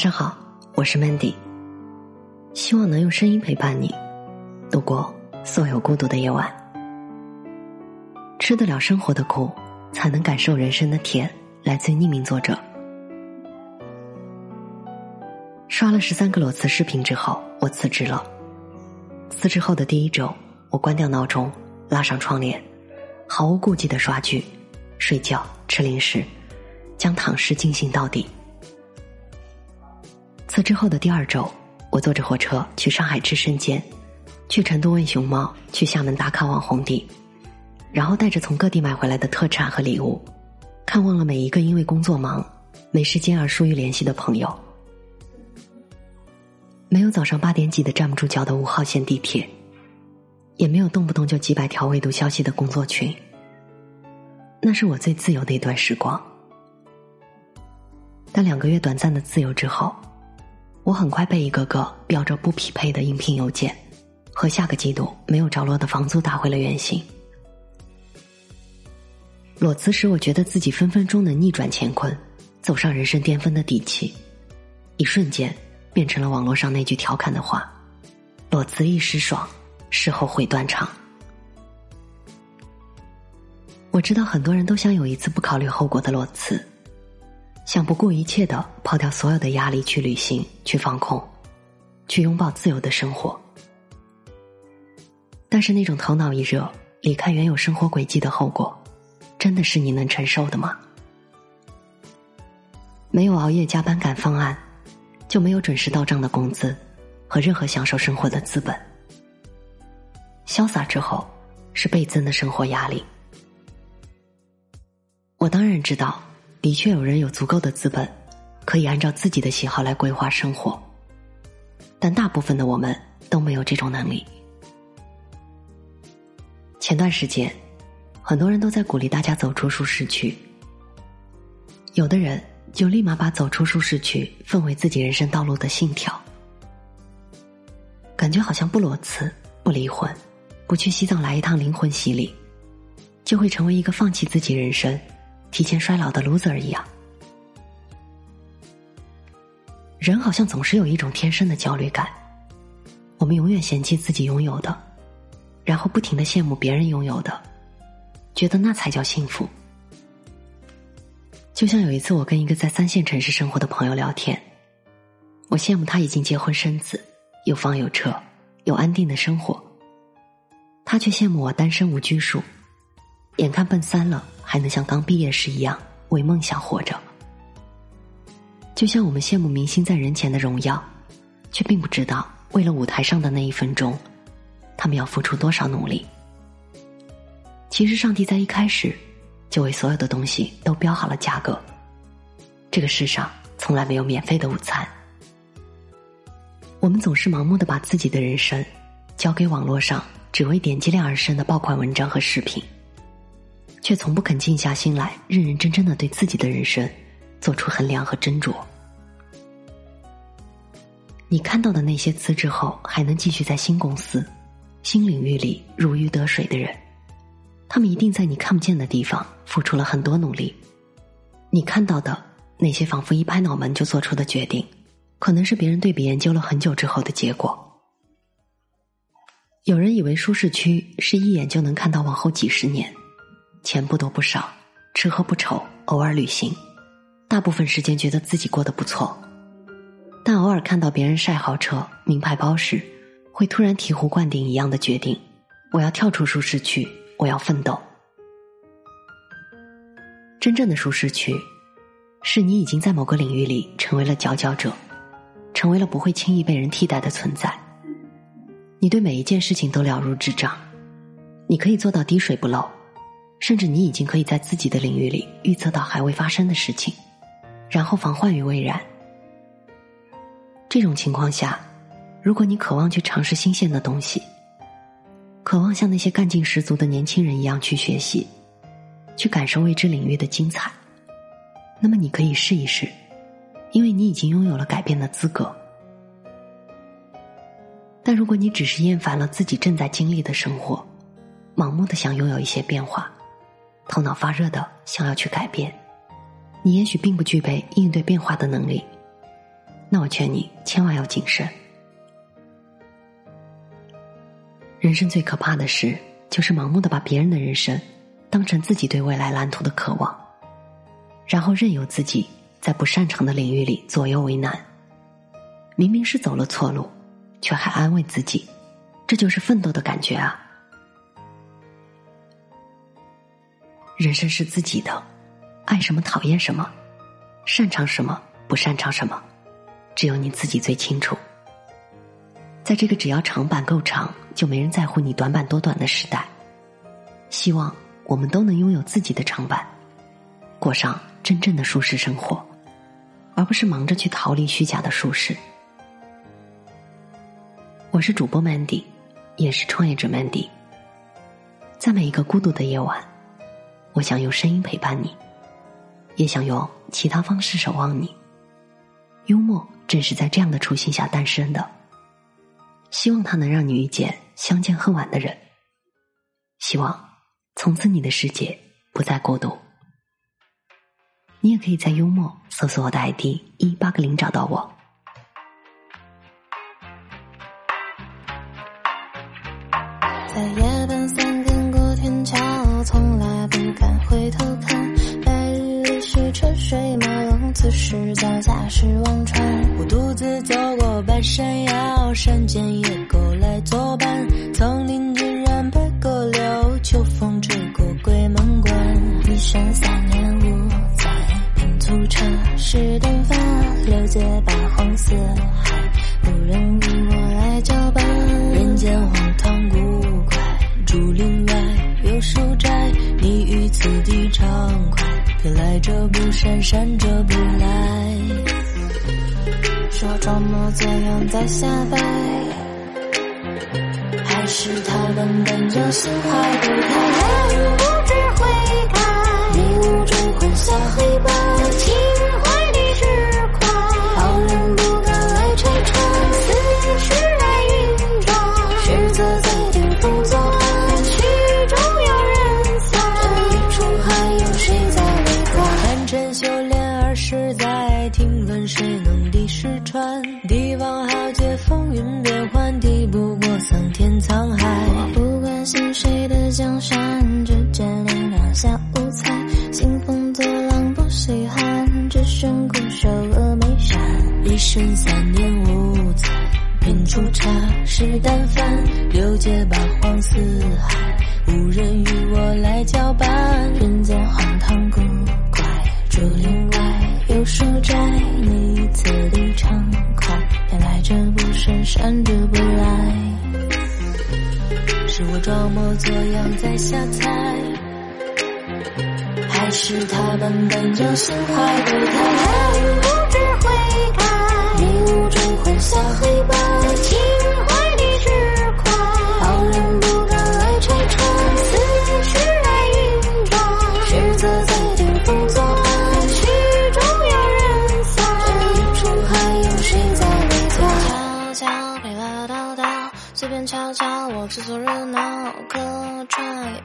晚上好，我是 Mandy，希望能用声音陪伴你度过所有孤独的夜晚。吃得了生活的苦，才能感受人生的甜。来自匿名作者。刷了十三个裸辞视频之后，我辞职了。辞职后的第一周，我关掉闹钟，拉上窗帘，毫无顾忌的刷剧、睡觉、吃零食，将躺尸进行到底。之后的第二周，我坐着火车去上海吃生煎，去成都问熊猫，去厦门打卡网红地，然后带着从各地买回来的特产和礼物，看望了每一个因为工作忙没时间而疏于联系的朋友。没有早上八点挤得站不住脚的五号线地铁，也没有动不动就几百条未读消息的工作群。那是我最自由的一段时光。但两个月短暂的自由之后。我很快被一个个标着不匹配的应聘邮件和下个季度没有着落的房租打回了原形。裸辞使，我觉得自己分分钟能逆转乾坤，走上人生巅峰的底气，一瞬间变成了网络上那句调侃的话：“裸辞一时爽，事后悔断肠。”我知道很多人都想有一次不考虑后果的裸辞。想不顾一切的抛掉所有的压力去旅行、去放空、去拥抱自由的生活，但是那种头脑一热、离开原有生活轨迹的后果，真的是你能承受的吗？没有熬夜加班赶方案，就没有准时到账的工资和任何享受生活的资本。潇洒之后，是倍增的生活压力。我当然知道。的确，有人有足够的资本，可以按照自己的喜好来规划生活，但大部分的我们都没有这种能力。前段时间，很多人都在鼓励大家走出舒适区，有的人就立马把走出舒适区奉为自己人生道路的信条，感觉好像不裸辞、不离婚、不去西藏来一趟灵魂洗礼，就会成为一个放弃自己人生。提前衰老的 loser 一样，人好像总是有一种天生的焦虑感。我们永远嫌弃自己拥有的，然后不停的羡慕别人拥有的，觉得那才叫幸福。就像有一次，我跟一个在三线城市生活的朋友聊天，我羡慕他已经结婚生子，有房有车，有安定的生活，他却羡慕我单身无拘束。眼看奔三了，还能像刚毕业时一样为梦想活着。就像我们羡慕明星在人前的荣耀，却并不知道为了舞台上的那一分钟，他们要付出多少努力。其实，上帝在一开始就为所有的东西都标好了价格。这个世上从来没有免费的午餐。我们总是盲目的把自己的人生交给网络上只为点击量而生的爆款文章和视频。却从不肯静下心来，认认真真的对自己的人生做出衡量和斟酌。你看到的那些辞职后还能继续在新公司、新领域里如鱼得水的人，他们一定在你看不见的地方付出了很多努力。你看到的那些仿佛一拍脑门就做出的决定，可能是别人对比研究了很久之后的结果。有人以为舒适区是一眼就能看到往后几十年。钱不多不少，吃喝不愁，偶尔旅行，大部分时间觉得自己过得不错，但偶尔看到别人晒豪车、名牌包时，会突然醍醐灌顶一样的决定：我要跳出舒适区，我要奋斗。真正的舒适区，是你已经在某个领域里成为了佼佼者，成为了不会轻易被人替代的存在。你对每一件事情都了如指掌，你可以做到滴水不漏。甚至你已经可以在自己的领域里预测到还未发生的事情，然后防患于未然。这种情况下，如果你渴望去尝试新鲜的东西，渴望像那些干劲十足的年轻人一样去学习，去感受未知领域的精彩，那么你可以试一试，因为你已经拥有了改变的资格。但如果你只是厌烦了自己正在经历的生活，盲目的想拥有一些变化，头脑发热的想要去改变，你也许并不具备应对变化的能力。那我劝你千万要谨慎。人生最可怕的事，就是盲目的把别人的人生当成自己对未来蓝图的渴望，然后任由自己在不擅长的领域里左右为难。明明是走了错路，却还安慰自己，这就是奋斗的感觉啊！人生是自己的，爱什么讨厌什么，擅长什么不擅长什么，只有你自己最清楚。在这个只要长板够长，就没人在乎你短板多短的时代，希望我们都能拥有自己的长板，过上真正的舒适生活，而不是忙着去逃离虚假的舒适。我是主播 Mandy，也是创业者 Mandy。在每一个孤独的夜晚，我想用声音陪伴你，也想用其他方式守望你。幽默正是在这样的初心下诞生的。希望它能让你遇见相见恨晚的人。希望从此你的世界不再孤独。你也可以在幽默搜索我的 ID 一八个零找到我。在夜半三，回头看。白日里是车水马龙，此时脚下是忘川。我独自走过半山腰，山间野狗此地畅快，别来者不善，善者不来。说装模作样在瞎掰，还是他们本就心怀不开？听闻谁能敌石川？帝王豪杰，风云变幻，敌不过桑田沧海。我不关心谁的江山，只眷恋两下无猜。兴风作浪不稀罕，只身固守峨眉山。一生三年五载，品出茶是淡饭。六界八荒四海，无人与我来交伴。人间荒唐古怪，竹林外有书斋，你此地畅快，偏来者不善，善者不来。是我装模作样在瞎猜，还是他们本就心怀不开？人不知悔改，迷雾中混淆黑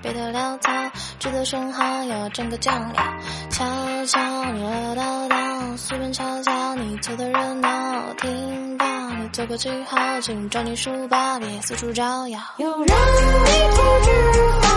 别太潦草，值得生蚝要整个酱料。悄悄你唠叨叨，随便瞧瞧，你凑的热闹，听到你做个记号，请找你书包，别四处招摇。有人迷途知返，